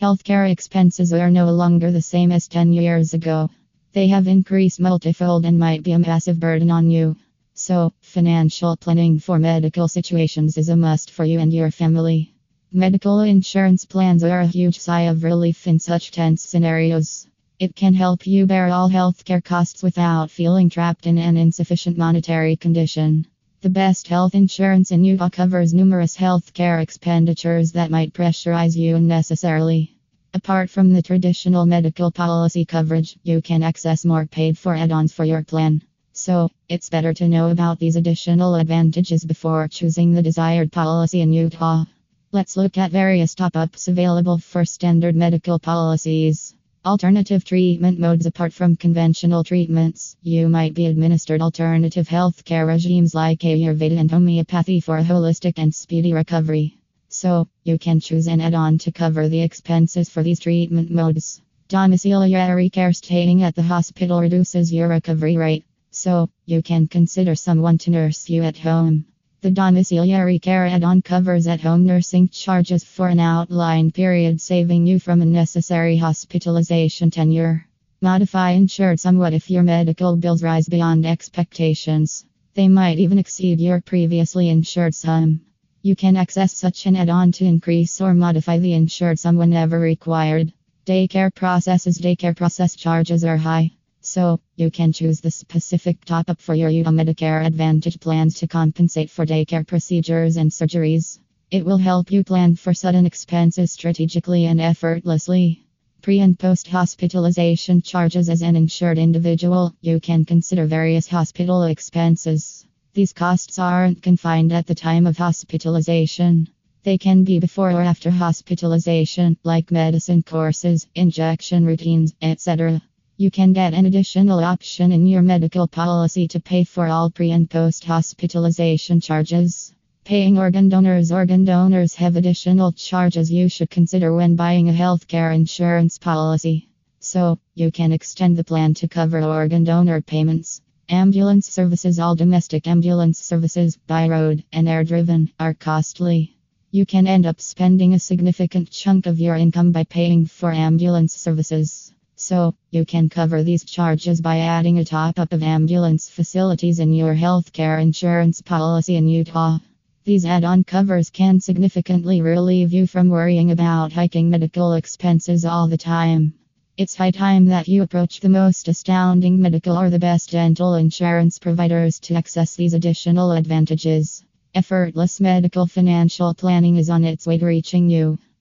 Healthcare expenses are no longer the same as 10 years ago. They have increased multifold and might be a massive burden on you. So, financial planning for medical situations is a must for you and your family. Medical insurance plans are a huge sigh of relief in such tense scenarios. It can help you bear all healthcare costs without feeling trapped in an insufficient monetary condition. The best health insurance in Utah covers numerous healthcare expenditures that might pressurize you unnecessarily. Apart from the traditional medical policy coverage, you can access more paid for add ons for your plan. So, it's better to know about these additional advantages before choosing the desired policy in Utah. Let's look at various top ups available for standard medical policies. Alternative treatment modes apart from conventional treatments, you might be administered alternative healthcare regimes like Ayurveda and homeopathy for a holistic and speedy recovery. So, you can choose an add on to cover the expenses for these treatment modes. Domiciliary care staying at the hospital reduces your recovery rate, so you can consider someone to nurse you at home. The domiciliary care add on covers at home nursing charges for an outlined period, saving you from unnecessary hospitalization tenure. Modify insured somewhat if your medical bills rise beyond expectations. They might even exceed your previously insured sum. You can access such an add on to increase or modify the insured sum whenever required. Daycare processes Daycare process charges are high. So, you can choose the specific top up for your Utah Medicare Advantage plans to compensate for daycare procedures and surgeries. It will help you plan for sudden expenses strategically and effortlessly. Pre and post hospitalization charges as an insured individual, you can consider various hospital expenses. These costs aren't confined at the time of hospitalization. They can be before or after hospitalization, like medicine courses, injection routines, etc. You can get an additional option in your medical policy to pay for all pre and post hospitalization charges. Paying organ donors Organ donors have additional charges you should consider when buying a healthcare insurance policy. So, you can extend the plan to cover organ donor payments. Ambulance services All domestic ambulance services, by road and air driven, are costly. You can end up spending a significant chunk of your income by paying for ambulance services. So, you can cover these charges by adding a top up of ambulance facilities in your healthcare insurance policy in Utah. These add on covers can significantly relieve you from worrying about hiking medical expenses all the time. It's high time that you approach the most astounding medical or the best dental insurance providers to access these additional advantages. Effortless medical financial planning is on its way to reaching you.